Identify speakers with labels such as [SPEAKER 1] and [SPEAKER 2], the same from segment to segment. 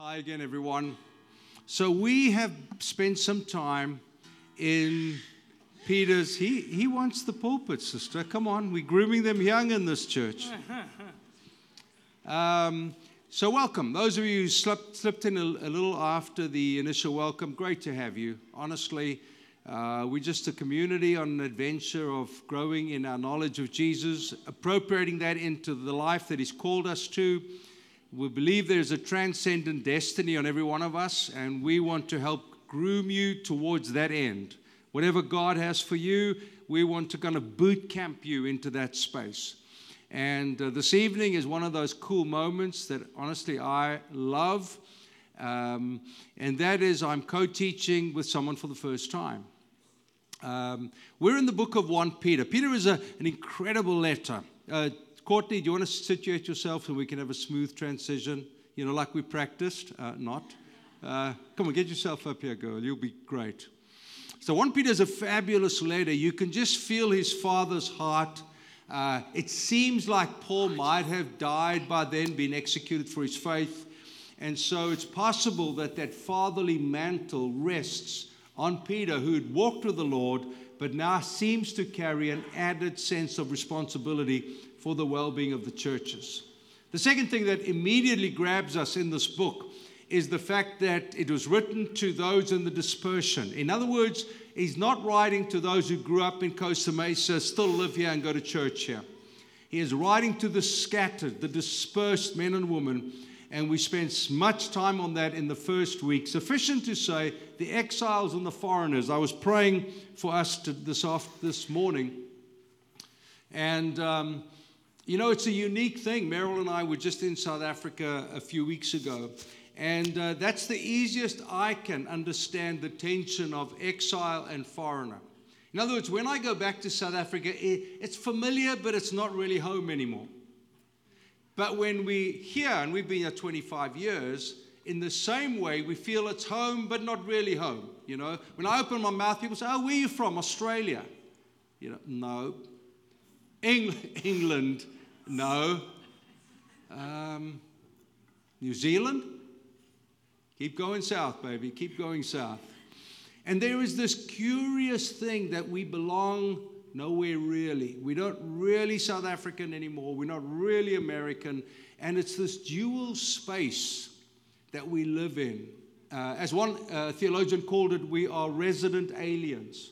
[SPEAKER 1] Hi again, everyone. So we have spent some time in Peter's. He he wants the pulpit, sister. Come on, we're grooming them young in this church. Um, so welcome. Those of you who slipped, slipped in a, a, little after the initial welcome, great to have you. Honestly, uh, we're just a community on an adventure of growing in our knowledge of Jesus, appropriating that into the life that He's called us to we believe there's a transcendent destiny on every one of us, and we want to help groom you towards that end. Whatever God has for you, we want to kind of boot camp you into that space. And uh, this evening is one of those cool moments that honestly I love. Um, and that is, I'm co teaching with someone for the first time. Um, we're in the book of 1 Peter. Peter is a, an incredible letter. Uh, Courtney, do you want to situate yourself so we can have a smooth transition? You know, like we practiced? Uh, not. Uh, come on, get yourself up here, girl. You'll be great. So, 1 Peter is a fabulous letter. You can just feel his father's heart. Uh, it seems like Paul might have died by then, been executed for his faith. And so it's possible that that fatherly mantle rests on Peter, who had walked with the Lord, but now seems to carry an added sense of responsibility for the well being of the churches. The second thing that immediately grabs us in this book is the fact that it was written to those in the dispersion. In other words, he's not writing to those who grew up in Costa Mesa, still live here, and go to church here. He is writing to the scattered, the dispersed men and women, and we spent much time on that in the first week. Sufficient to say, the exiles and the foreigners. I was praying for us to, this, off, this morning, and um, you know, it's a unique thing. Meryl and I were just in South Africa a few weeks ago, and uh, that's the easiest I can understand the tension of exile and foreigner. In other words, when I go back to South Africa, it's familiar, but it's not really home anymore. But when we're here, and we've been here 25 years, in the same way, we feel it's home, but not really home. You know, when I open my mouth, people say, "Oh, where are you from? Australia?" You know, no. England no. Um, New Zealand? Keep going south, baby. Keep going south. And there is this curious thing that we belong nowhere really. We don't really South African anymore. We're not really American. And it's this dual space that we live in. Uh, as one uh, theologian called it, we are resident aliens.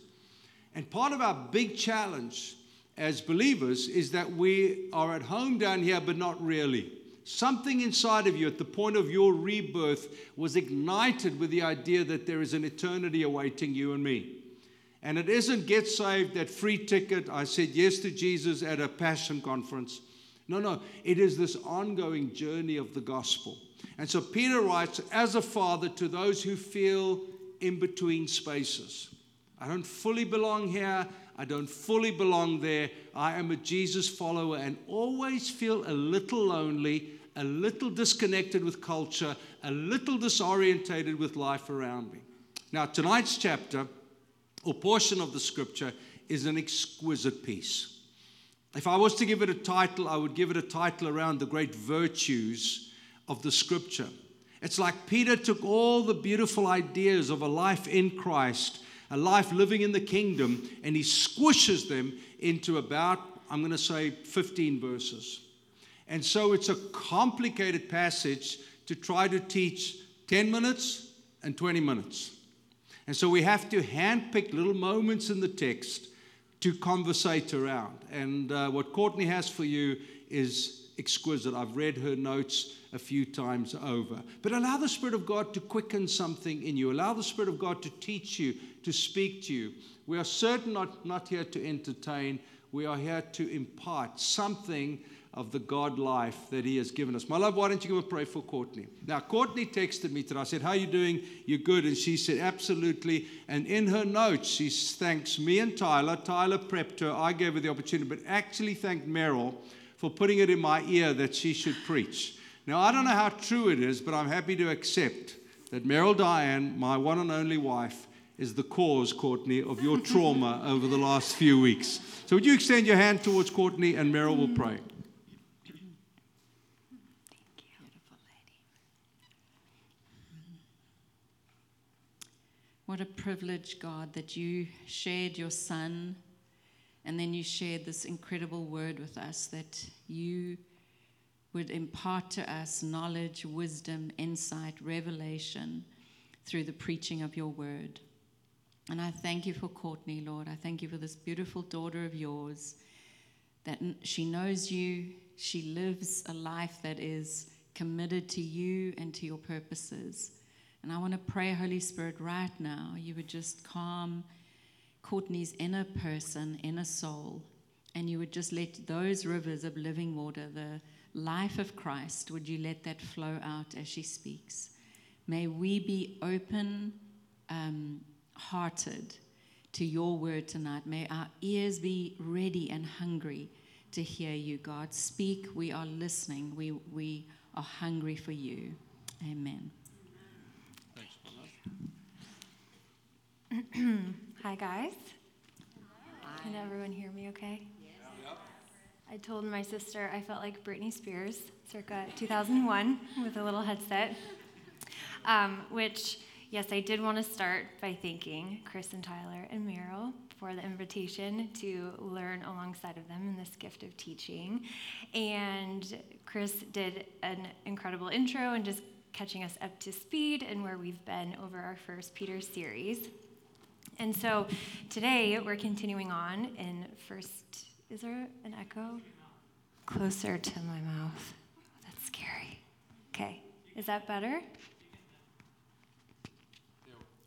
[SPEAKER 1] And part of our big challenge as believers is that we are at home down here, but not really. Something inside of you at the point of your rebirth was ignited with the idea that there is an eternity awaiting you and me. And it isn't get saved, that free ticket. I said yes to Jesus at a passion conference. No, no, it is this ongoing journey of the gospel. And so Peter writes, as a father, to those who feel in between spaces. I don't fully belong here. I don't fully belong there. I am a Jesus follower and always feel a little lonely, a little disconnected with culture, a little disorientated with life around me. Now, tonight's chapter or portion of the scripture is an exquisite piece. If I was to give it a title, I would give it a title around the great virtues of the scripture. It's like Peter took all the beautiful ideas of a life in Christ a life living in the kingdom, and he squishes them into about, I'm going to say, 15 verses. And so it's a complicated passage to try to teach 10 minutes and 20 minutes. And so we have to handpick little moments in the text to conversate around. And uh, what Courtney has for you is exquisite. I've read her notes a few times over. But allow the Spirit of God to quicken something in you, allow the Spirit of God to teach you, to speak to you. We are certainly not, not here to entertain, we are here to impart something of the God life that He has given us. My love, why don't you go and pray for Courtney? Now, Courtney texted me today. I said, How are you doing? You're good. And she said, Absolutely. And in her notes, she thanks me and Tyler. Tyler prepped her. I gave her the opportunity, but actually thanked Meryl for putting it in my ear that she should preach. Now, I don't know how true it is, but I'm happy to accept that Meryl Diane, my one and only wife, is the cause, Courtney, of your trauma over the last few weeks. So, would you extend your hand towards Courtney and Meryl will pray?
[SPEAKER 2] What a privilege, God, that you shared your son and then you shared this incredible word with us that you would impart to us knowledge, wisdom, insight, revelation through the preaching of your word. And I thank you for Courtney, Lord. I thank you for this beautiful daughter of yours that she knows you, she lives a life that is committed to you and to your purposes. And I want to pray, Holy Spirit, right now, you would just calm Courtney's inner person, inner soul, and you would just let those rivers of living water, the life of Christ, would you let that flow out as she speaks? May we be open um, hearted to your word tonight. May our ears be ready and hungry to hear you, God. Speak. We are listening. We, we are hungry for you. Amen.
[SPEAKER 3] Hi, guys. Hi. Can everyone hear me okay? Yes. Yep. I told my sister I felt like Britney Spears circa 2001 with a little headset, um, which, yes, I did want to start by thanking Chris and Tyler and Meryl for the invitation to learn alongside of them in this gift of teaching. And Chris did an incredible intro and just catching us up to speed and where we've been over our first Peter series. And so today we're continuing on in first, is there an echo? Closer to my mouth. That's scary. Okay, is that better?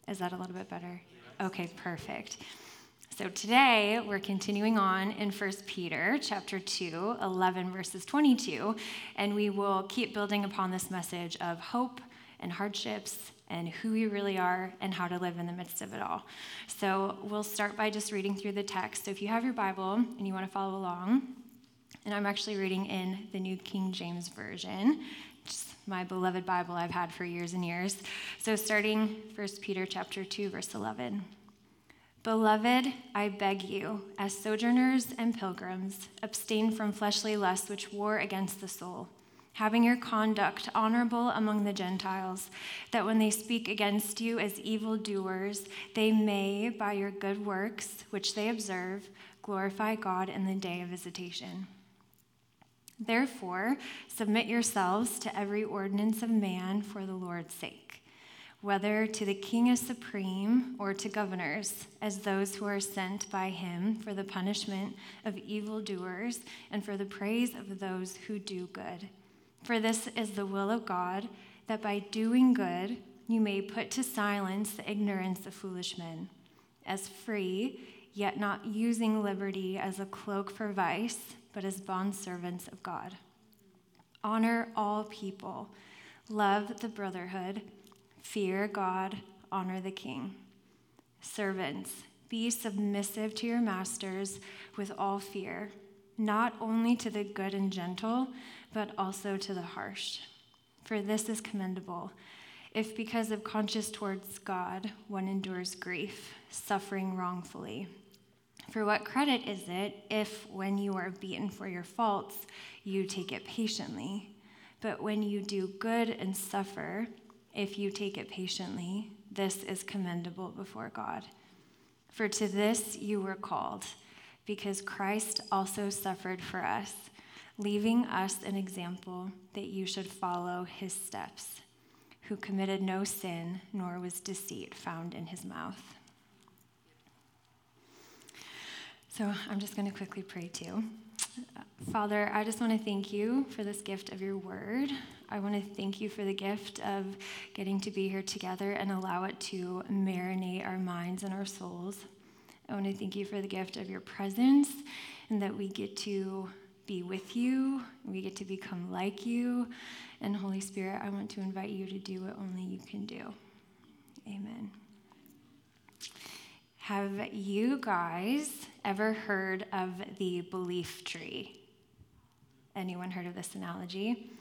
[SPEAKER 3] Is that a little bit better? Okay, perfect. So today we're continuing on in 1 Peter chapter 2, 11 verses 22, and we will keep building upon this message of hope and hardships and who we really are and how to live in the midst of it all. So we'll start by just reading through the text. So if you have your Bible and you want to follow along, and I'm actually reading in the New King James Version, my beloved Bible I've had for years and years. So starting 1 Peter chapter 2 verse 11. Beloved, I beg you, as sojourners and pilgrims, abstain from fleshly lusts which war against the soul having your conduct honorable among the Gentiles, that when they speak against you as evildoers, they may, by your good works, which they observe, glorify God in the day of visitation. Therefore, submit yourselves to every ordinance of man for the Lord's sake, whether to the king as supreme or to governors, as those who are sent by him for the punishment of evildoers and for the praise of those who do good. For this is the will of God, that by doing good you may put to silence the ignorance of foolish men. As free, yet not using liberty as a cloak for vice, but as bondservants of God. Honor all people, love the brotherhood, fear God, honor the king. Servants, be submissive to your masters with all fear, not only to the good and gentle but also to the harsh. For this is commendable, if because of conscience towards God one endures grief, suffering wrongfully. For what credit is it if, when you are beaten for your faults, you take it patiently? But when you do good and suffer, if you take it patiently, this is commendable before God. For to this you were called, because Christ also suffered for us leaving us an example that you should follow his steps, who committed no sin, nor was deceit found in his mouth. So I'm just going to quickly pray too. Father, I just want to thank you for this gift of your word. I want to thank you for the gift of getting to be here together and allow it to marinate our minds and our souls. I want to thank you for the gift of your presence and that we get to be with you. We get to become like you. And Holy Spirit, I want to invite you to do what only you can do. Amen. Have you guys ever heard of the belief tree? Anyone heard of this analogy?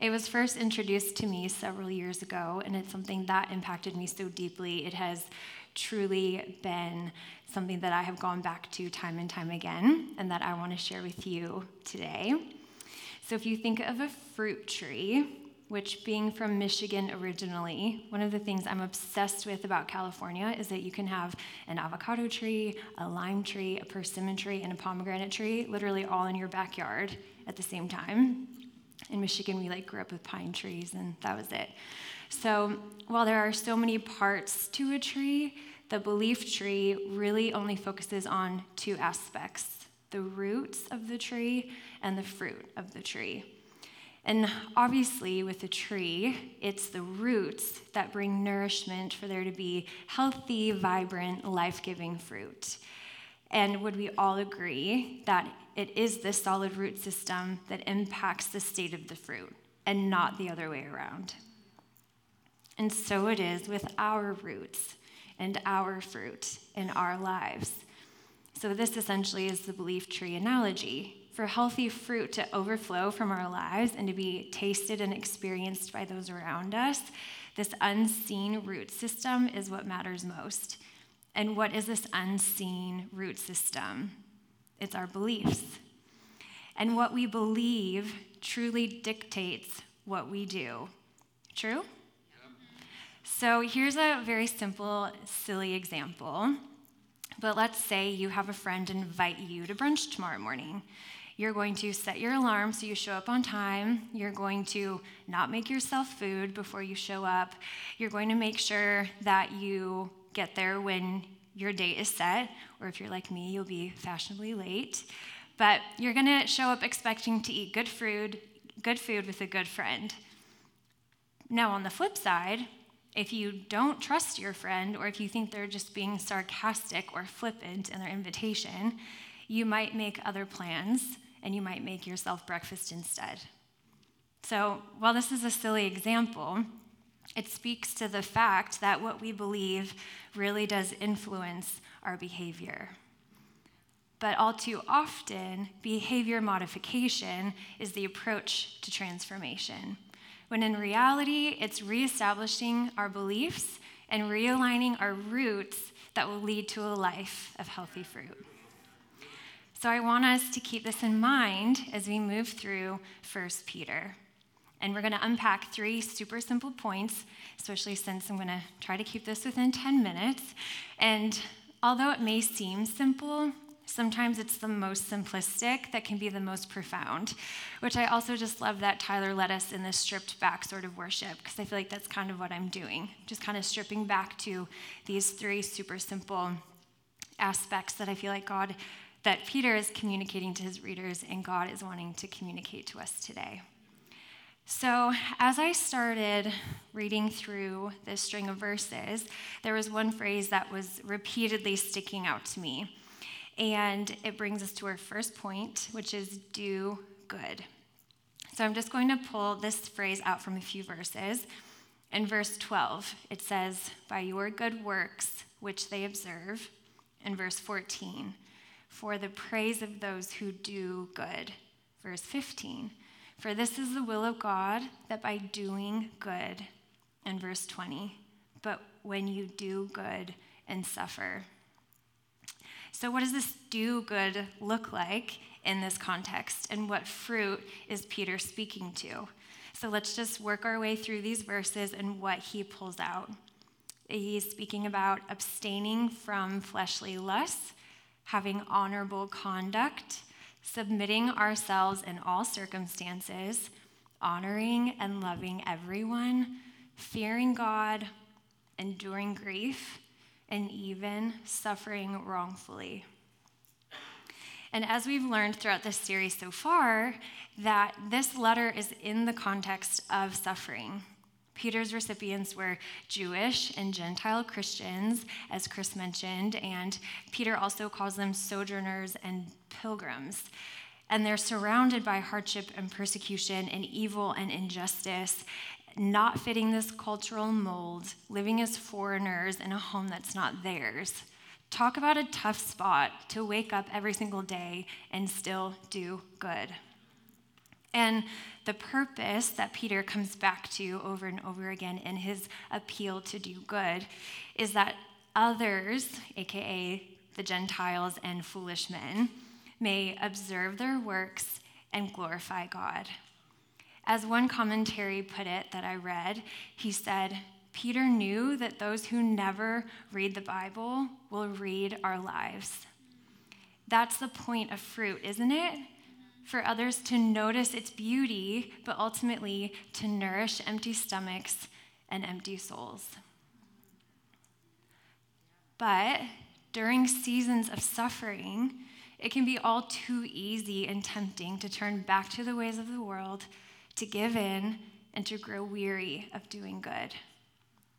[SPEAKER 3] It was first introduced to me several years ago, and it's something that impacted me so deeply. It has truly been something that I have gone back to time and time again, and that I want to share with you today. So, if you think of a fruit tree, which, being from Michigan originally, one of the things I'm obsessed with about California is that you can have an avocado tree, a lime tree, a persimmon tree, and a pomegranate tree literally all in your backyard at the same time. In Michigan, we like grew up with pine trees, and that was it. So, while there are so many parts to a tree, the belief tree really only focuses on two aspects the roots of the tree and the fruit of the tree. And obviously, with a tree, it's the roots that bring nourishment for there to be healthy, vibrant, life giving fruit. And would we all agree that it is this solid root system that impacts the state of the fruit and not the other way around? And so it is with our roots and our fruit in our lives. So, this essentially is the belief tree analogy for healthy fruit to overflow from our lives and to be tasted and experienced by those around us, this unseen root system is what matters most. And what is this unseen root system? It's our beliefs. And what we believe truly dictates what we do. True? So here's a very simple, silly example. But let's say you have a friend invite you to brunch tomorrow morning. You're going to set your alarm so you show up on time. You're going to not make yourself food before you show up. You're going to make sure that you get there when your date is set, or if you're like me, you'll be fashionably late. But you're going to show up expecting to eat good food, good food with a good friend. Now, on the flip side, if you don't trust your friend, or if you think they're just being sarcastic or flippant in their invitation, you might make other plans and you might make yourself breakfast instead. So, while this is a silly example, it speaks to the fact that what we believe really does influence our behavior. But all too often, behavior modification is the approach to transformation, when in reality, it's reestablishing our beliefs and realigning our roots that will lead to a life of healthy fruit. So I want us to keep this in mind as we move through 1 Peter. And we're going to unpack three super simple points, especially since I'm going to try to keep this within 10 minutes. And although it may seem simple, sometimes it's the most simplistic that can be the most profound, which I also just love that Tyler led us in this stripped back sort of worship, because I feel like that's kind of what I'm doing, just kind of stripping back to these three super simple aspects that I feel like God that Peter is communicating to his readers and God is wanting to communicate to us today. So, as I started reading through this string of verses, there was one phrase that was repeatedly sticking out to me. And it brings us to our first point, which is do good. So, I'm just going to pull this phrase out from a few verses. In verse 12, it says, By your good works, which they observe. In verse 14, for the praise of those who do good. Verse 15, for this is the will of God that by doing good. And verse 20, but when you do good and suffer. So, what does this do good look like in this context? And what fruit is Peter speaking to? So, let's just work our way through these verses and what he pulls out. He's speaking about abstaining from fleshly lusts having honorable conduct, submitting ourselves in all circumstances, honoring and loving everyone, fearing God, enduring grief, and even suffering wrongfully. And as we've learned throughout this series so far, that this letter is in the context of suffering. Peter's recipients were Jewish and Gentile Christians, as Chris mentioned, and Peter also calls them sojourners and pilgrims. And they're surrounded by hardship and persecution and evil and injustice, not fitting this cultural mold, living as foreigners in a home that's not theirs. Talk about a tough spot to wake up every single day and still do good. And the purpose that Peter comes back to over and over again in his appeal to do good is that others, aka the Gentiles and foolish men, may observe their works and glorify God. As one commentary put it that I read, he said, Peter knew that those who never read the Bible will read our lives. That's the point of fruit, isn't it? For others to notice its beauty, but ultimately to nourish empty stomachs and empty souls. But during seasons of suffering, it can be all too easy and tempting to turn back to the ways of the world, to give in, and to grow weary of doing good.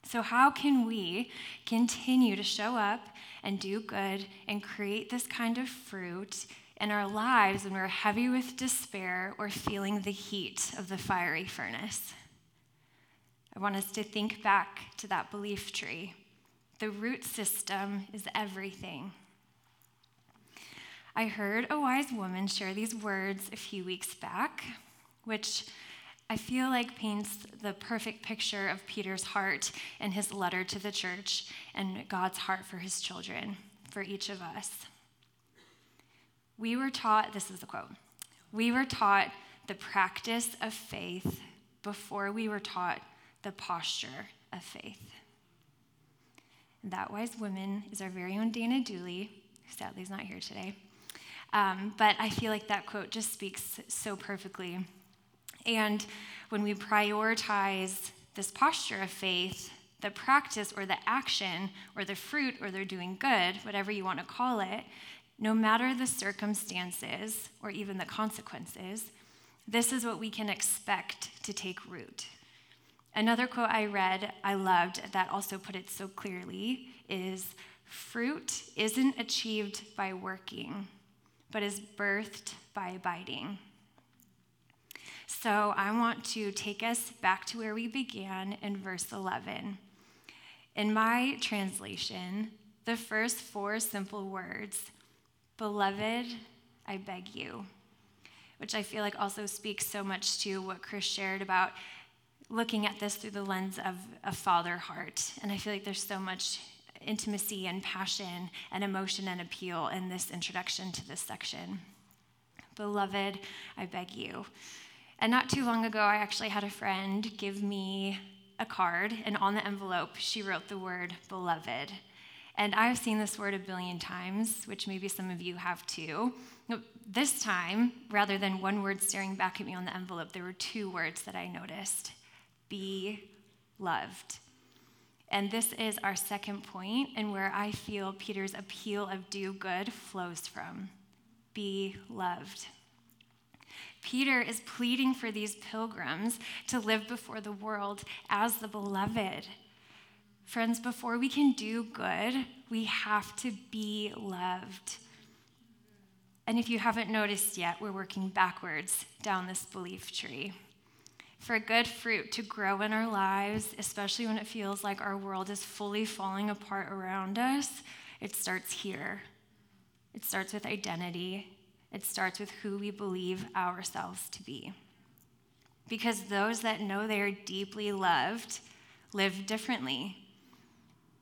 [SPEAKER 3] So, how can we continue to show up and do good and create this kind of fruit in our lives when we're heavy with despair or feeling the heat of the fiery furnace? I want us to think back to that belief tree. The root system is everything. I heard a wise woman share these words a few weeks back, which I feel like paints the perfect picture of Peter's heart in his letter to the church and God's heart for his children, for each of us. We were taught, this is the quote, we were taught the practice of faith before we were taught the posture of faith. And that wise woman is our very own Dana Dooley, who sadly is not here today. Um, but I feel like that quote just speaks so perfectly and when we prioritize this posture of faith, the practice or the action or the fruit or the doing good, whatever you want to call it, no matter the circumstances or even the consequences, this is what we can expect to take root. Another quote I read, I loved, that also put it so clearly is fruit isn't achieved by working, but is birthed by abiding. So I want to take us back to where we began in verse 11. In my translation, the first four simple words, Beloved, I beg you, which I feel like also speaks so much to what Chris shared about looking at this through the lens of a father heart. And I feel like there's so much intimacy and passion and emotion and appeal in this introduction to this section. Beloved, I beg you. And not too long ago, I actually had a friend give me a card, and on the envelope, she wrote the word beloved. And I've seen this word a billion times, which maybe some of you have too. This time, rather than one word staring back at me on the envelope, there were two words that I noticed be loved. And this is our second point, and where I feel Peter's appeal of do good flows from be loved. Peter is pleading for these pilgrims to live before the world as the beloved. Friends, before we can do good, we have to be loved. And if you haven't noticed yet, we're working backwards down this belief tree. For good fruit to grow in our lives, especially when it feels like our world is fully falling apart around us, it starts here. It starts with identity it starts with who we believe ourselves to be. Because those that know they are deeply loved live differently.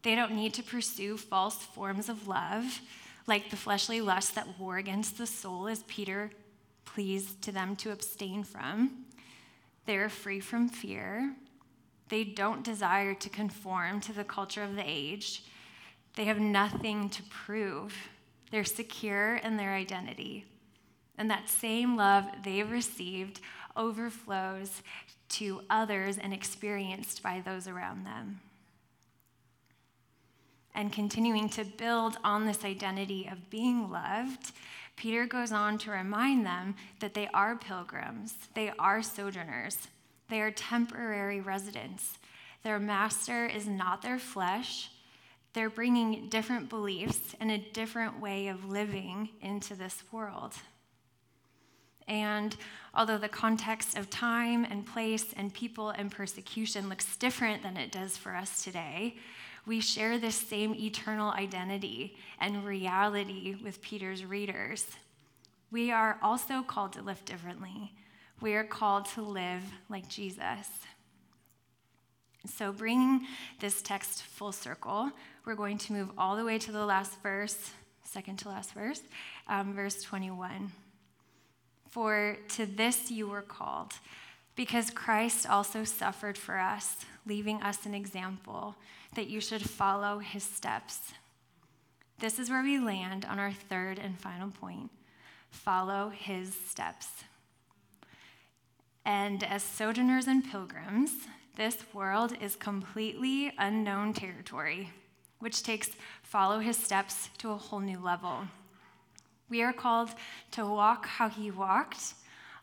[SPEAKER 3] They don't need to pursue false forms of love, like the fleshly lusts that war against the soul, as Peter pleased to them to abstain from. They're free from fear. They don't desire to conform to the culture of the age. They have nothing to prove. They're secure in their identity. And that same love they've received overflows to others and experienced by those around them. And continuing to build on this identity of being loved, Peter goes on to remind them that they are pilgrims, they are sojourners, they are temporary residents. Their master is not their flesh. They're bringing different beliefs and a different way of living into this world. And although the context of time and place and people and persecution looks different than it does for us today, we share this same eternal identity and reality with Peter's readers. We are also called to live differently. We are called to live like Jesus. So, bringing this text full circle, we're going to move all the way to the last verse, second to last verse, um, verse 21. For to this you were called, Because Christ also suffered for us, leaving us an example that you should follow his steps. This is where we land on our third and final point follow his steps. And as sojourners and pilgrims, this world is completely unknown territory, which takes follow his steps to a whole new level. We are called to walk how he walked,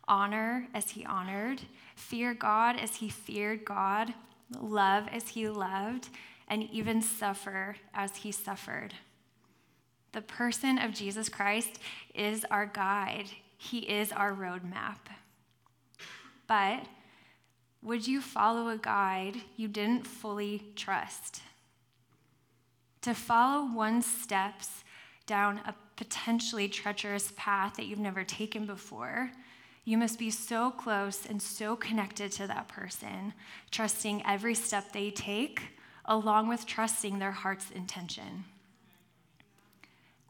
[SPEAKER 3] honor as he honored, fear God as he feared God, love as he loved, and even suffer as he suffered. The person of Jesus Christ is our guide, he is our roadmap. But would you follow a guide you didn't fully trust? To follow one's steps down a potentially treacherous path that you've never taken before, you must be so close and so connected to that person, trusting every step they take, along with trusting their heart's intention.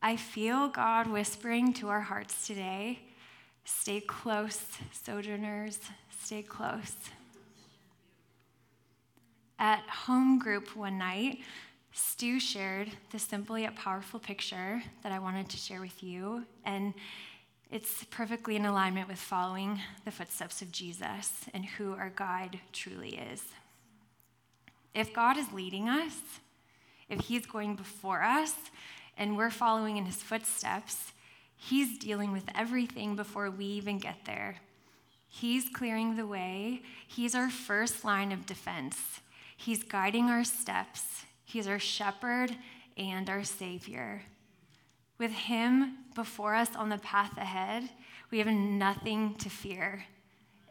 [SPEAKER 3] I feel God whispering to our hearts today stay close, sojourners, stay close. At home group one night, Stu shared this simple yet powerful picture that I wanted to share with you, and it's perfectly in alignment with following the footsteps of Jesus and who our guide truly is. If God is leading us, if He's going before us, and we're following in His footsteps, He's dealing with everything before we even get there. He's clearing the way, He's our first line of defense. He's guiding our steps. He's our shepherd and our savior. With him before us on the path ahead, we have nothing to fear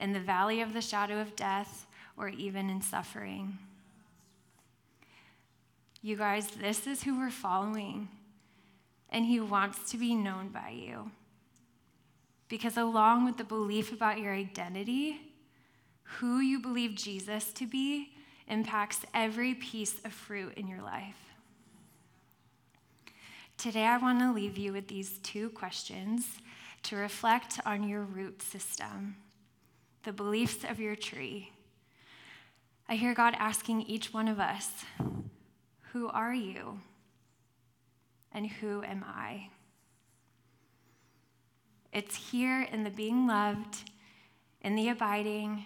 [SPEAKER 3] in the valley of the shadow of death or even in suffering. You guys, this is who we're following, and he wants to be known by you. Because along with the belief about your identity, who you believe Jesus to be impacts every piece of fruit in your life. Today, I want to leave you with these two questions to reflect on your root system, the beliefs of your tree. I hear God asking each one of us, Who are you? And who am I? It's here in the being loved, in the abiding,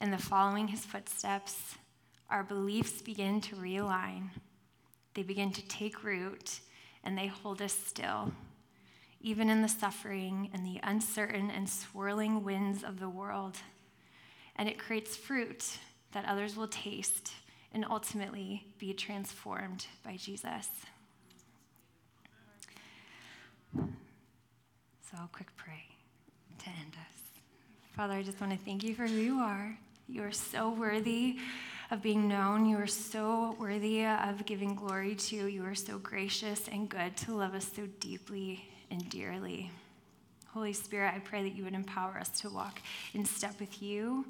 [SPEAKER 3] in the following his footsteps our beliefs begin to realign. They begin to take root and they hold us still, even in the suffering and the uncertain and swirling winds of the world. And it creates fruit that others will taste and ultimately be transformed by Jesus. So, I'll quick pray to end us. Father, I just want to thank you for who you are. You are so worthy of being known. You are so worthy of giving glory to. You are so gracious and good to love us so deeply and dearly. Holy Spirit, I pray that you would empower us to walk in step with you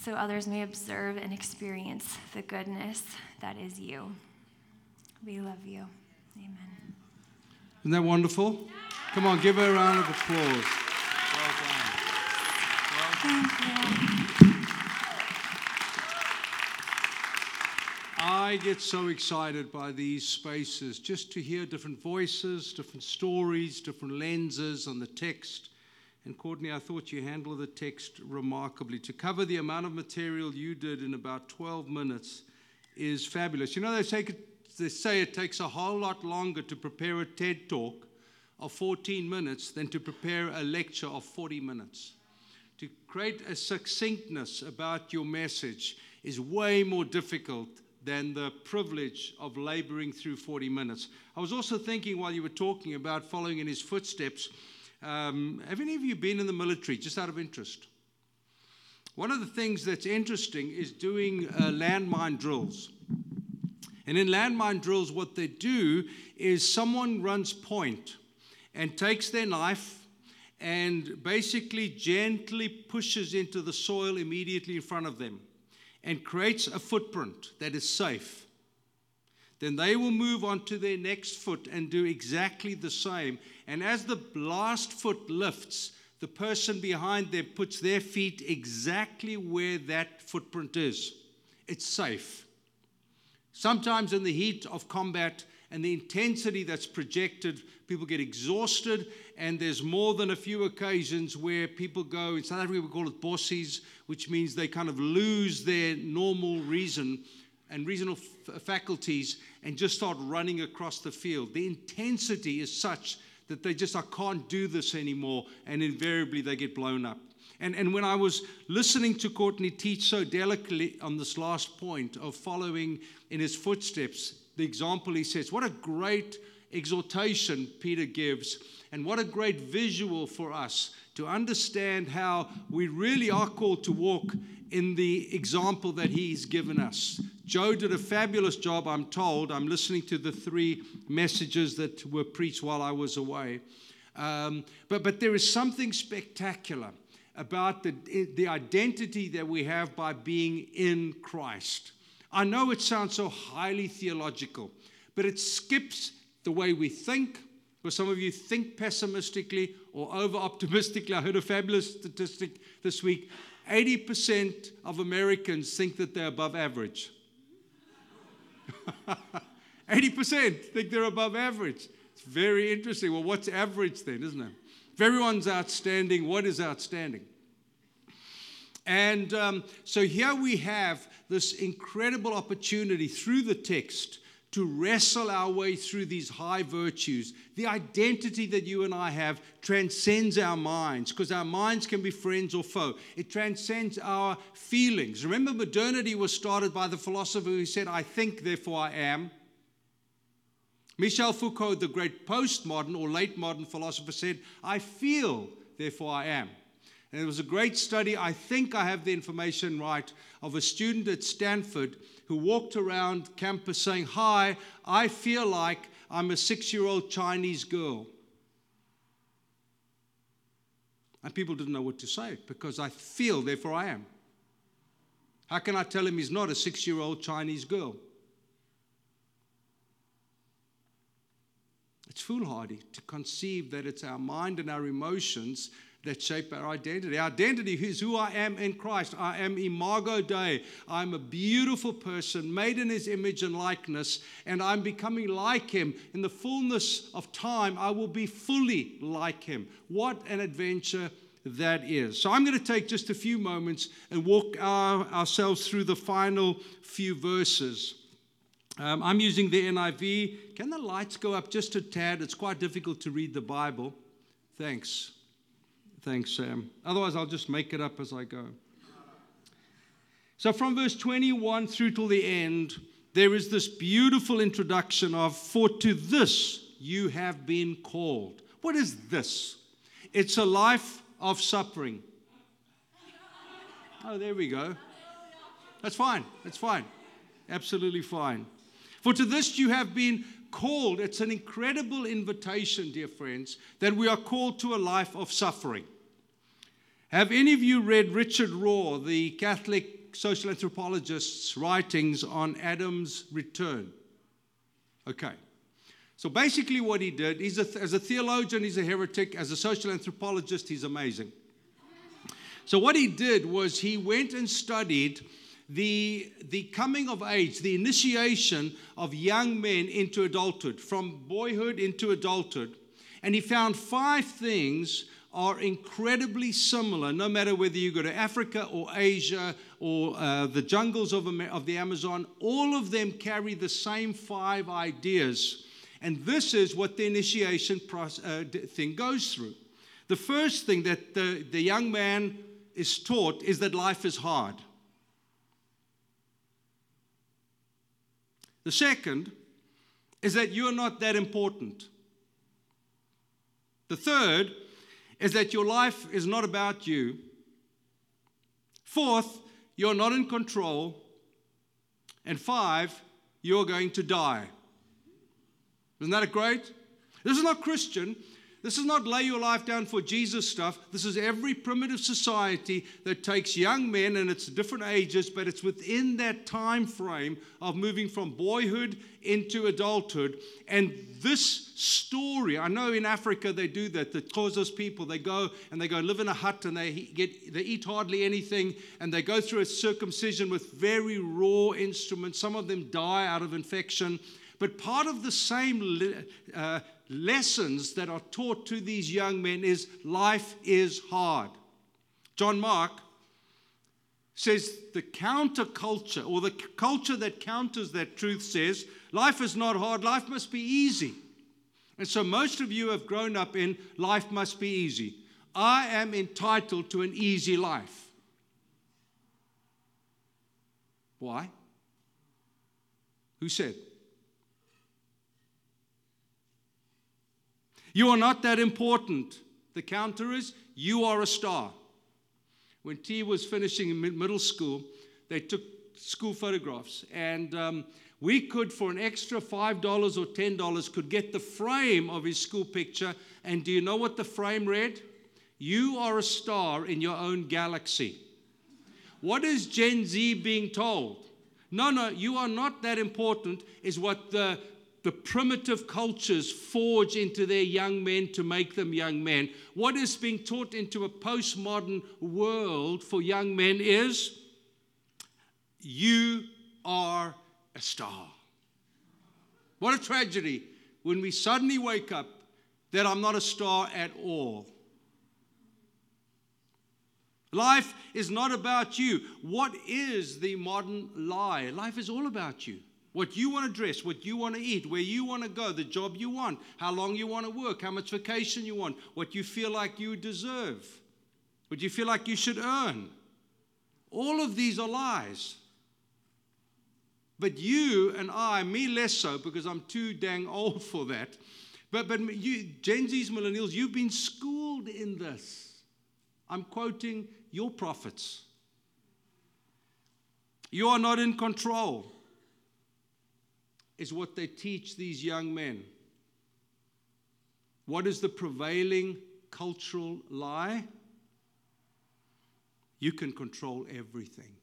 [SPEAKER 3] so others may observe and experience the goodness that is you. We love you. Amen.
[SPEAKER 1] Isn't that wonderful? Come on, give her a round of applause. Well done. Well done. Thank you. I get so excited by these spaces just to hear different voices, different stories, different lenses on the text. And Courtney, I thought you handled the text remarkably. To cover the amount of material you did in about 12 minutes is fabulous. You know, they say, they say it takes a whole lot longer to prepare a TED talk of 14 minutes than to prepare a lecture of 40 minutes. To create a succinctness about your message is way more difficult than the privilege of laboring through 40 minutes. I was also thinking while you were talking about following in his footsteps, um, have any of you been in the military, just out of interest? One of the things that's interesting is doing uh, landmine drills. And in landmine drills, what they do is someone runs point and takes their knife and basically gently pushes into the soil immediately in front of them and creates a footprint that is safe, then they will move on to their next foot and do exactly the same. And as the last foot lifts, the person behind them puts their feet exactly where that footprint is. It's safe. Sometimes, in the heat of combat and the intensity that's projected, people get exhausted, and there's more than a few occasions where people go, in South Africa, we call it bossies, which means they kind of lose their normal reason and regional f- faculties and just start running across the field. The intensity is such that they just, I can't do this anymore, and invariably they get blown up. And, and when I was listening to Courtney teach so delicately on this last point of following in his footsteps, the example he says, what a great exhortation Peter gives, and what a great visual for us to understand how we really are called to walk in the example that he's given us. Joe did a fabulous job, I'm told. I'm listening to the three messages that were preached while I was away. Um, but, but there is something spectacular about the, the identity that we have by being in Christ. I know it sounds so highly theological, but it skips the way we think, because some of you think pessimistically or over optimistically. I heard a fabulous statistic this week 80% of Americans think that they're above average. 80% think they're above average. It's very interesting. Well, what's average then, isn't it? If everyone's outstanding, what is outstanding? And um, so here we have this incredible opportunity through the text to wrestle our way through these high virtues. The identity that you and I have transcends our minds because our minds can be friends or foe. It transcends our feelings. Remember, modernity was started by the philosopher who said, I think, therefore I am. Michel Foucault, the great postmodern or late modern philosopher, said, I feel, therefore I am. And it was a great study. I think I have the information right of a student at Stanford who walked around campus saying, Hi, I feel like I'm a six year old Chinese girl. And people didn't know what to say because I feel, therefore I am. How can I tell him he's not a six year old Chinese girl? It's foolhardy to conceive that it's our mind and our emotions that shape our identity. Our identity is who I am in Christ. I am imago Dei. I'm a beautiful person made in his image and likeness, and I'm becoming like him. In the fullness of time, I will be fully like him. What an adventure that is. So I'm going to take just a few moments and walk our, ourselves through the final few verses. Um, I'm using the NIV. Can the lights go up just a tad? It's quite difficult to read the Bible. Thanks. Thanks, Sam. Otherwise, I'll just make it up as I go. So, from verse 21 through till the end, there is this beautiful introduction of, For to this you have been called. What is this? It's a life of suffering. Oh, there we go. That's fine. That's fine. Absolutely fine. For to this you have been called. It's an incredible invitation, dear friends, that we are called to a life of suffering. Have any of you read Richard Rohr, the Catholic social anthropologist's writings on Adam's return? Okay. So basically, what he did, he's a, as a theologian, he's a heretic. As a social anthropologist, he's amazing. So, what he did was he went and studied the, the coming of age, the initiation of young men into adulthood, from boyhood into adulthood. And he found five things are incredibly similar, no matter whether you go to Africa or Asia or uh, the jungles of, of the Amazon, all of them carry the same five ideas. And this is what the initiation process, uh, thing goes through. The first thing that the, the young man is taught is that life is hard. The second is that you're not that important. The third is that your life is not about you. Fourth, you're not in control. And five, you're going to die. Isn't that great? This is not Christian. This is not lay your life down for Jesus stuff. This is every primitive society that takes young men and it's different ages, but it's within that time frame of moving from boyhood into adulthood. And this story, I know in Africa they do that. The Xhosa people, they go and they go live in a hut and they get they eat hardly anything and they go through a circumcision with very raw instruments. Some of them die out of infection. But part of the same uh, lessons that are taught to these young men is life is hard. John Mark says the counterculture, or the culture that counters that truth, says life is not hard, life must be easy. And so most of you have grown up in life must be easy. I am entitled to an easy life. Why? Who said? You are not that important. The counter is you are a star. When T was finishing middle school, they took school photographs, and um, we could, for an extra $5 or $10, could get the frame of his school picture. And do you know what the frame read? You are a star in your own galaxy. What is Gen Z being told? No, no, you are not that important, is what the the primitive cultures forge into their young men to make them young men. What is being taught into a postmodern world for young men is you are a star. What a tragedy when we suddenly wake up that I'm not a star at all. Life is not about you. What is the modern lie? Life is all about you. What you want to dress, what you want to eat, where you want to go, the job you want, how long you want to work, how much vacation you want, what you feel like you deserve, what you feel like you should earn. All of these are lies. But you and I, me less so because I'm too dang old for that. But, but you, Gen Z's, millennials, you've been schooled in this. I'm quoting your prophets. You are not in control is what they teach these young men. What is the prevailing cultural lie? You can control everything.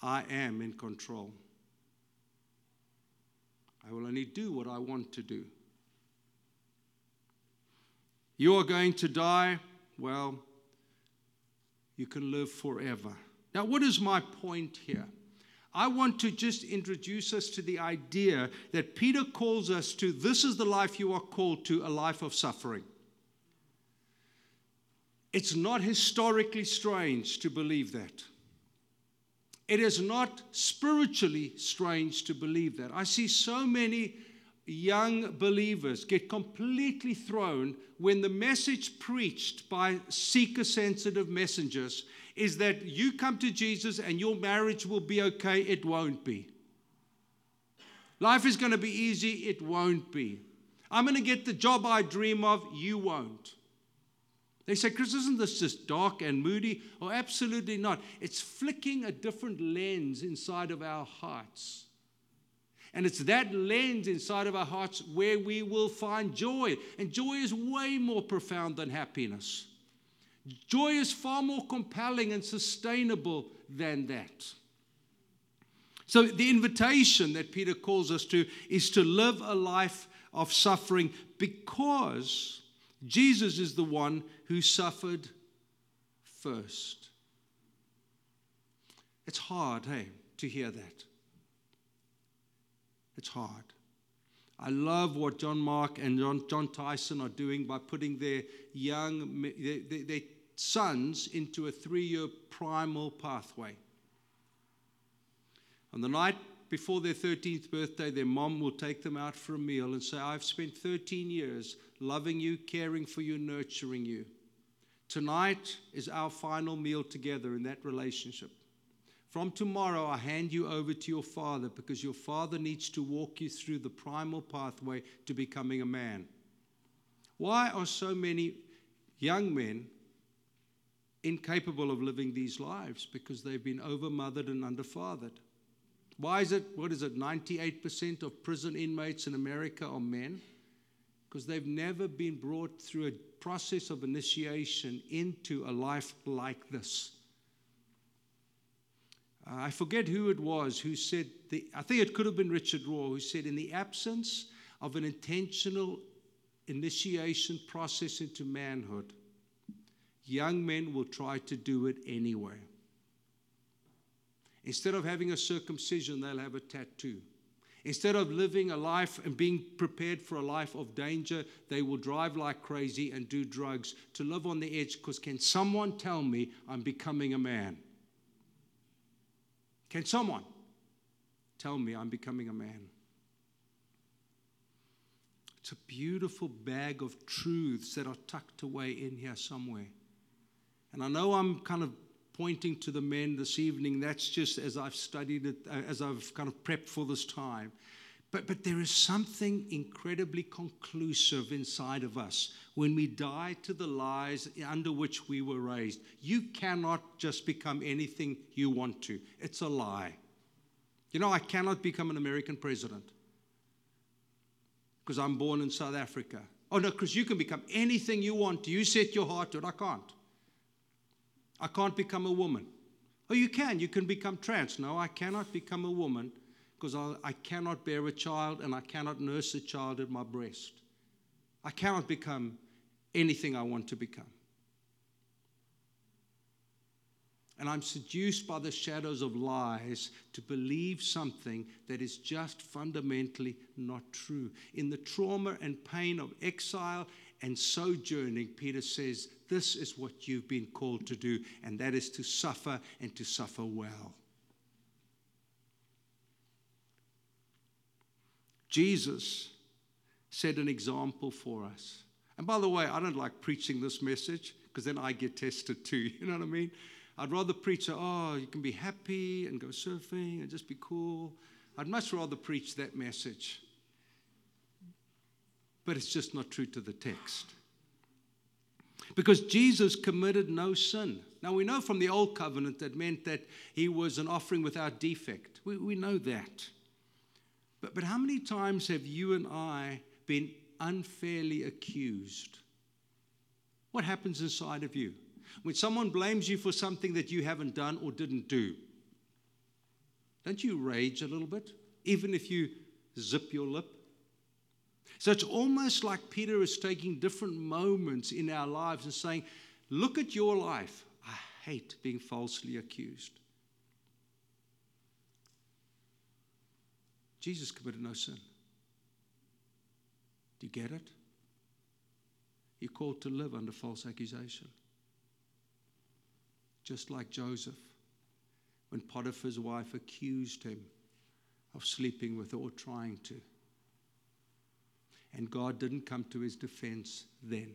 [SPEAKER 1] I am in control. I will only do what I want to do. You are going to die. Well, you can live forever. Now, what is my point here? I want to just introduce us to the idea that Peter calls us to this is the life you are called to, a life of suffering. It's not historically strange to believe that. It is not spiritually strange to believe that. I see so many young believers get completely thrown when the message preached by seeker sensitive messengers is that you come to Jesus and your marriage will be okay. It won't be. Life is going to be easy. It won't be. I'm going to get the job I dream of. You won't. They say, Chris, isn't this just dark and moody? Oh, absolutely not. It's flicking a different lens inside of our hearts. And it's that lens inside of our hearts where we will find joy. And joy is way more profound than happiness. Joy is far more compelling and sustainable than that. So, the invitation that Peter calls us to is to live a life of suffering because Jesus is the one who suffered first. It's hard, hey, to hear that. It's hard. I love what John Mark and John, Jon Tyson are doing by putting their young their, their sons into a three year primal pathway. On the night before their 13th birthday, their mom will take them out for a meal and say, I've spent 13 years loving you, caring for you, nurturing you. Tonight is our final meal together in that relationship. From tomorrow, I hand you over to your father because your father needs to walk you through the primal pathway to becoming a man. Why are so many young men incapable of living these lives? Because they've been overmothered and underfathered. Why is it, what is it, 98% of prison inmates in America are men? because they've never been brought through a process of initiation into a life like this. Uh, I forget who it was who said, the, I think it could have been Richard Rohr, who said, in the absence of an intentional initiation process into manhood, young men will try to do it anyway. Instead of having a circumcision, they'll have a tattoo. Instead of living a life and being prepared for a life of danger, they will drive like crazy and do drugs to live on the edge because can someone tell me I'm becoming a man? Can someone tell me I'm becoming a man? It's a beautiful bag of truths that are tucked away in here somewhere. And I know I'm kind of pointing to the men this evening. That's just as I've studied it, uh, as I've kind of prepped for this time. But, but there is something incredibly conclusive inside of us when we die to the lies under which we were raised. You cannot just become anything you want to, it's a lie. You know, I cannot become an American president because I'm born in South Africa. Oh, no, because you can become anything you want. You set your heart to it. I can't. I can't become a woman. Oh, you can. You can become trans. No, I cannot become a woman because I, I, cannot bear a child and I cannot nurse a child at my breast. I cannot become anything I want to become. And I'm seduced by the shadows of lies to believe something that is just fundamentally not true. In the trauma and pain of exile and sojourning, Peter says, This is what you've been called to do, and that is to suffer and to suffer well. Jesus set an example for us. And by the way, I don't like preaching this message because then I get tested too. You know what I mean? I'd rather preach, oh, you can be happy and go surfing and just be cool. I'd much rather preach that message but it's just not true to the text. Because Jesus committed no sin. Now, we know from the Old Covenant that meant that he was an offering without defect. We, we know that. But, but how many times have you and I been unfairly accused? What happens inside of you? When someone blames you for something that you haven't done or didn't do, don't you rage a little bit? Even if you zip your lip? So it's almost like Peter is taking different moments in our lives and saying, Look at your life. I hate being falsely accused. Jesus committed no sin. Do you get it? You're called to live under false accusation. Just like Joseph, when Potiphar's wife accused him of sleeping with her or trying to. And God didn't come to his defense then.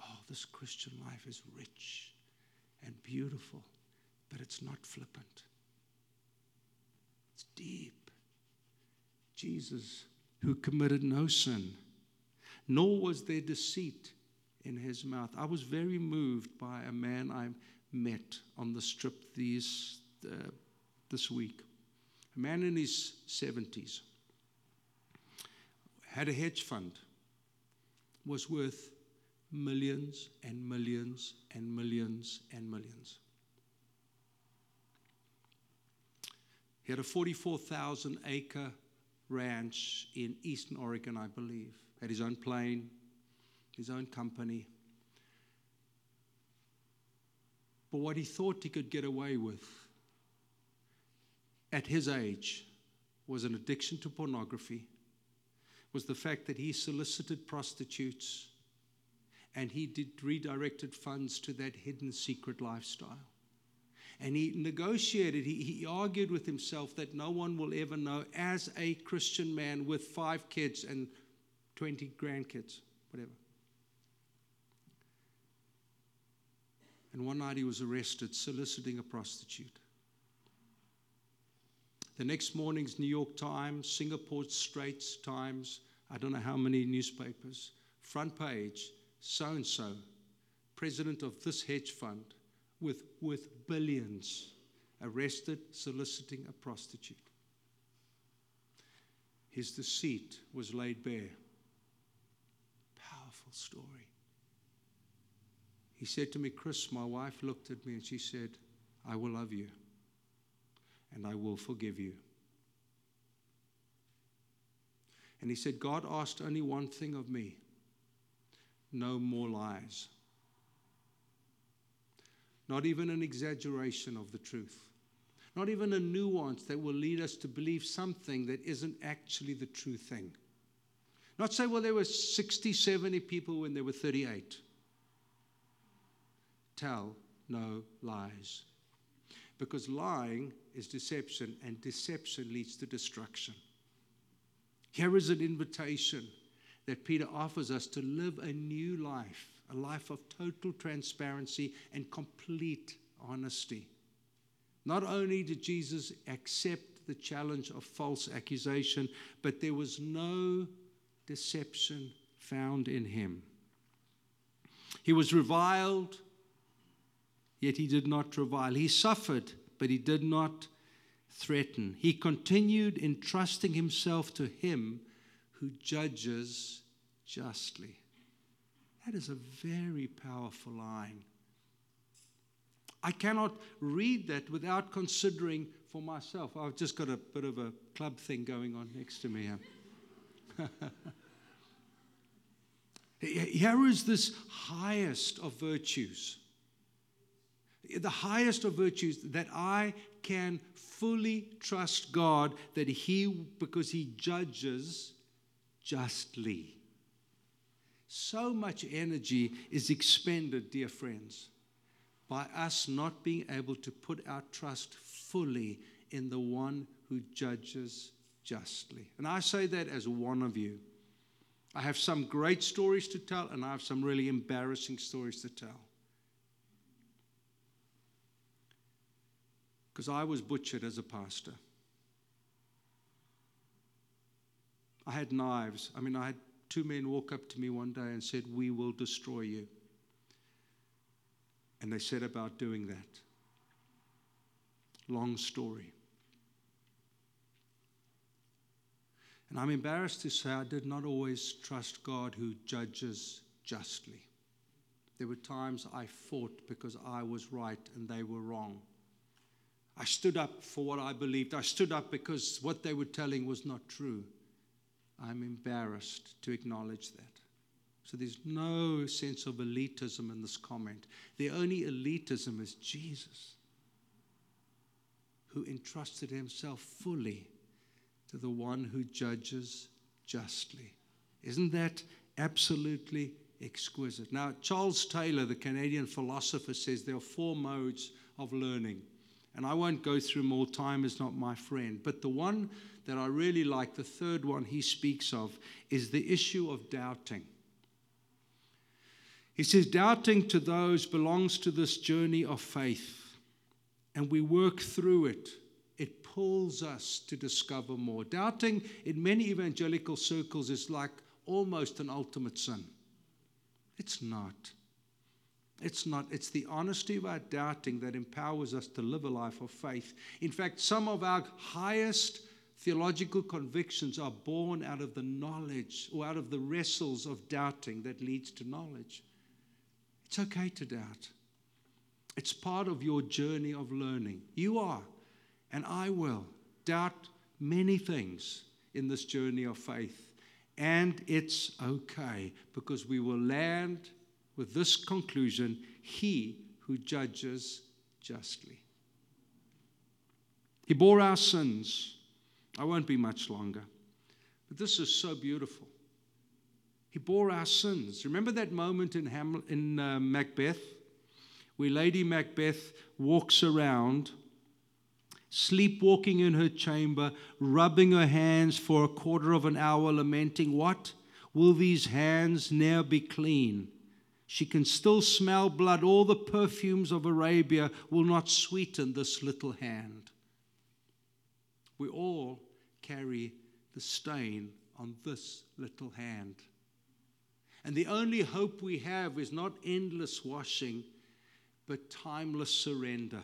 [SPEAKER 1] Oh, this Christian life is rich and beautiful, but it's not flippant. It's deep. Jesus, who committed no sin, nor was there deceit in his mouth. I was very moved by a man I met on the strip these, uh, this week. A man in his 70s had a hedge fund, was worth millions and millions and millions and millions. He had a 44,000 acre ranch in eastern Oregon, I believe. Had his own plane, his own company. But what he thought he could get away with at his age was an addiction to pornography was the fact that he solicited prostitutes and he did redirected funds to that hidden secret lifestyle. And he negotiated, he, he argued with himself that no one will ever know as a Christian man with five kids and 20 grandkids, whatever. And one night he was arrested soliciting a prostitute. The next morning's New York Times, Singapore Straits Times, I don't know how many newspapers, front page, so and so, president of this hedge fund with, with billions, arrested soliciting a prostitute. His deceit was laid bare. Powerful story. He said to me, Chris, my wife looked at me and she said, I will love you and I will forgive you. And he said, God asked only one thing of me no more lies. Not even an exaggeration of the truth. Not even a nuance that will lead us to believe something that isn't actually the true thing. Not say, well, there were 60, 70 people when there were 38. Tell no lies. Because lying is deception, and deception leads to destruction. Here is an invitation that Peter offers us to live a new life, a life of total transparency and complete honesty. Not only did Jesus accept the challenge of false accusation, but there was no deception found in him. He was reviled, yet he did not revile. He suffered, but he did not threaten. He continued entrusting himself to him who judges justly. That is a very powerful line. I cannot read that without considering for myself. I've just got a bit of a club thing going on next to me here. Here is this highest of virtues. The highest of virtues that I can fully trust God that He, because He judges justly. So much energy is expended, dear friends, by us not being able to put our trust fully in the one who judges justly. And I say that as one of you. I have some great stories to tell, and I have some really embarrassing stories to tell. Because I was butchered as a pastor. I had knives. I mean, I had two men walk up to me one day and said, We will destroy you. And they set about doing that. Long story. And I'm embarrassed to say I did not always trust God who judges justly. There were times I fought because I was right and they were wrong. I stood up for what I believed. I stood up because what they were telling was not true. I'm embarrassed to acknowledge that. So there's no sense of elitism in this comment. The only elitism is Jesus, who entrusted himself fully to the one who judges justly. Isn't that absolutely exquisite? Now, Charles Taylor, the Canadian philosopher, says there are four modes of learning. And I won't go through more. time is not my friend. But the one that I really like, the third one he speaks of, is the issue of doubting. He says, Doubting to those belongs to this journey of faith, and we work through it it pulls us to discover more. Doubting in many evangelical circles is like almost an ultimate sin. It's not. It's not. It's the honesty of our doubting that empowers us to live a life of faith. In fact, some of our highest theological convictions are born out of the knowledge or out of the wrestles of doubting that leads to knowledge. It's okay to doubt. It's part of your journey of learning. You are and I will doubt many things in this journey of faith. And it's okay because we will land with this conclusion He who judges justly. He bore our sins. I won't be much longer. But this is so beautiful. He bore our sins. Remember that moment in, Hamlet, in uh, Macbeth where Lady Macbeth walks around sleepwalking in her chamber, rubbing her hands for a quarter of an hour, lamenting, What? Will these hands ne'er be clean? She can still smell blood. All the perfumes of Arabia will not sweeten this little hand. We all carry the stain on this little hand. And the only hope we have is not endless washing, but timeless surrender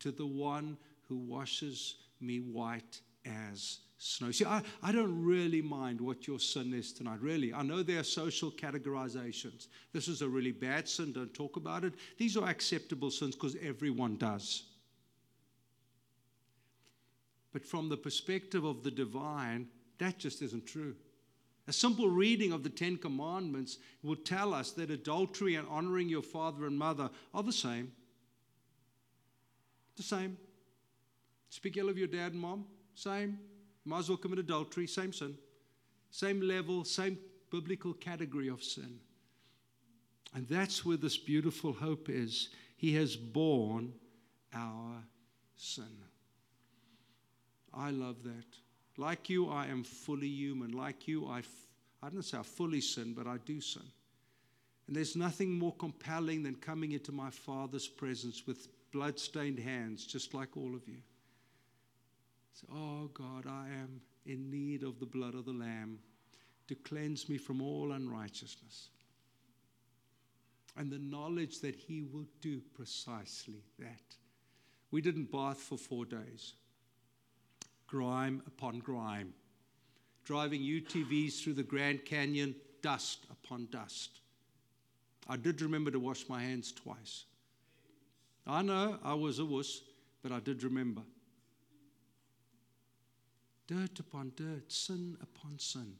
[SPEAKER 1] to the one who washes me white as snow. See, I, I don't really mind what your sin is tonight, really. I know there are social categorizations. This is a really bad sin, don't talk about it. These are acceptable sins because everyone does. But from the perspective of the divine, that just isn't true. A simple reading of the Ten Commandments will tell us that adultery and honoring your father and mother are the same. The same. Speak ill of your dad and mom, same. Might as well commit adultery, same sin. Same level, same biblical category of sin. And that's where this beautiful hope is. He has borne our sin. I love that. Like you, I am fully human. Like you, I, f- I don't say I fully sin, but I do sin. And there's nothing more compelling than coming into my Father's presence with blood-stained hands, just like all of you. Say, oh God, I am in need of the blood of the Lamb to cleanse me from all unrighteousness. And the knowledge that He will do precisely that. We didn't bath for four days grime upon grime, driving UTVs through the Grand Canyon, dust upon dust. I did remember to wash my hands twice. I know I was a wuss, but I did remember. Dirt upon dirt, sin upon sin.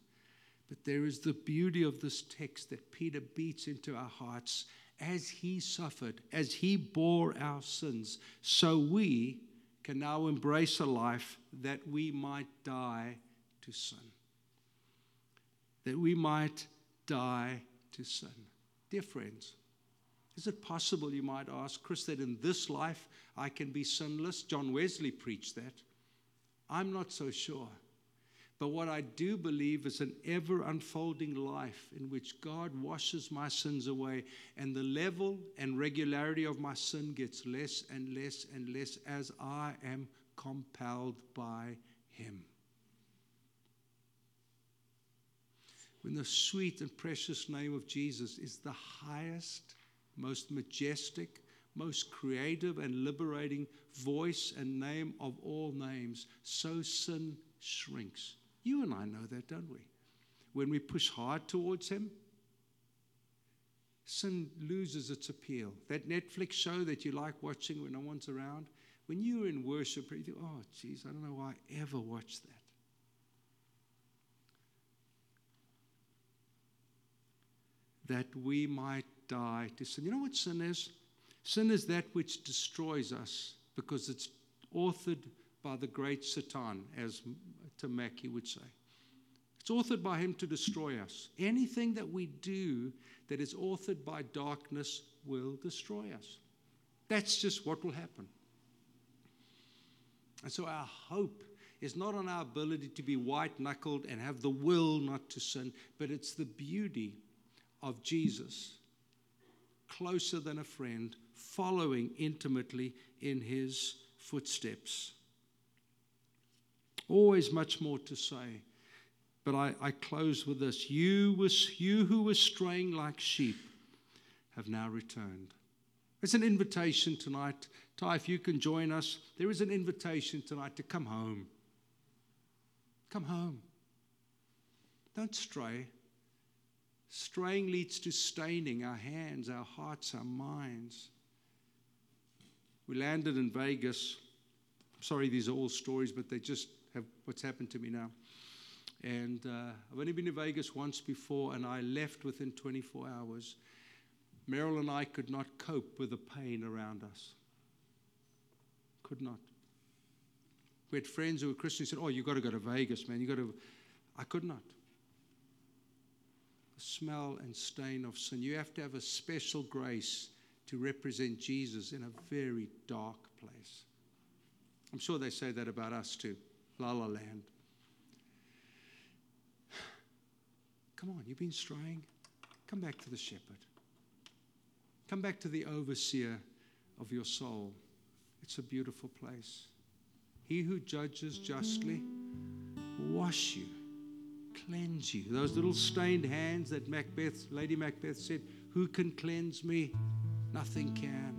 [SPEAKER 1] But there is the beauty of this text that Peter beats into our hearts. As he suffered, as he bore our sins, so we can now embrace a life that we might die to sin. That we might die to sin. Dear friends, is it possible, you might ask, Chris, that in this life I can be sinless? John Wesley preached that. I'm not so sure. But what I do believe is an ever unfolding life in which God washes my sins away, and the level and regularity of my sin gets less and less and less as I am compelled by Him. When the sweet and precious name of Jesus is the highest, most majestic, most creative and liberating voice and name of all names, so sin shrinks. You and I know that, don't we? When we push hard towards Him, sin loses its appeal. That Netflix show that you like watching when no one's around, when you're in worship, you think, oh, geez, I don't know why I ever watched that. That we might die to sin. You know what sin is? Sin is that which destroys us because it's authored by the great Satan, as Tim Mackie would say. It's authored by him to destroy us. Anything that we do that is authored by darkness will destroy us. That's just what will happen. And so our hope is not on our ability to be white knuckled and have the will not to sin, but it's the beauty of Jesus, closer than a friend, following intimately in his footsteps. Always much more to say. But I, I close with this. You, was, you who were straying like sheep have now returned. It's an invitation tonight. Ty, if you can join us, there is an invitation tonight to come home. Come home. Don't stray. Straying leads to staining our hands, our hearts, our minds. We landed in Vegas. I'm sorry, these are all stories, but they just have what's happened to me now. And uh, I've only been to Vegas once before, and I left within 24 hours. Meryl and I could not cope with the pain around us. Could not. We had friends who were Christians who said, Oh, you've got to go to Vegas, man. You've got to. I could not. The smell and stain of sin. You have to have a special grace to represent Jesus in a very dark place. I'm sure they say that about us too. La La Land. Come on, you've been straying. Come back to the shepherd. Come back to the overseer of your soul. It's a beautiful place. He who judges justly, wash you, cleanse you. Those little stained hands that Macbeth, Lady Macbeth said, Who can cleanse me? Nothing can.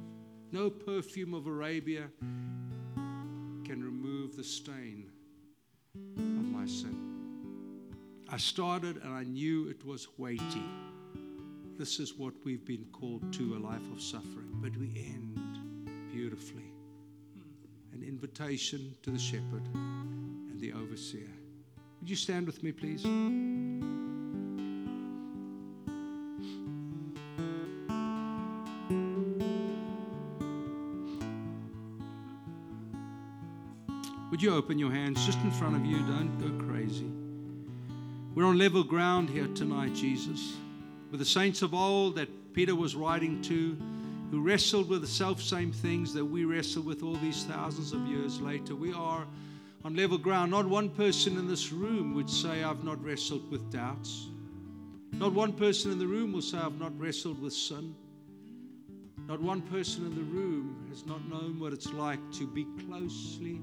[SPEAKER 1] No perfume of Arabia can remove the stain of my sin. I started and I knew it was weighty. This is what we've been called to a life of suffering, but we end beautifully. An invitation to the shepherd and the overseer. Would you stand with me, please? Open your hands just in front of you? Don't go crazy. We're on level ground here tonight, Jesus. With the saints of old that Peter was writing to, who wrestled with the self same things that we wrestle with all these thousands of years later. We are on level ground. Not one person in this room would say, I've not wrestled with doubts. Not one person in the room will say, I've not wrestled with sin. Not one person in the room has not known what it's like to be closely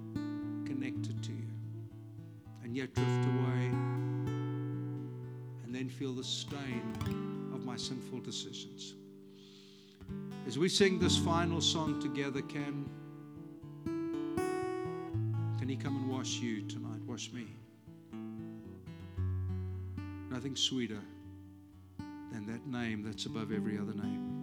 [SPEAKER 1] connected to you and yet drift away and then feel the stain of my sinful decisions. As we sing this final song together, can, can He come and wash you tonight? Wash me. Nothing sweeter than that name that's above every other name.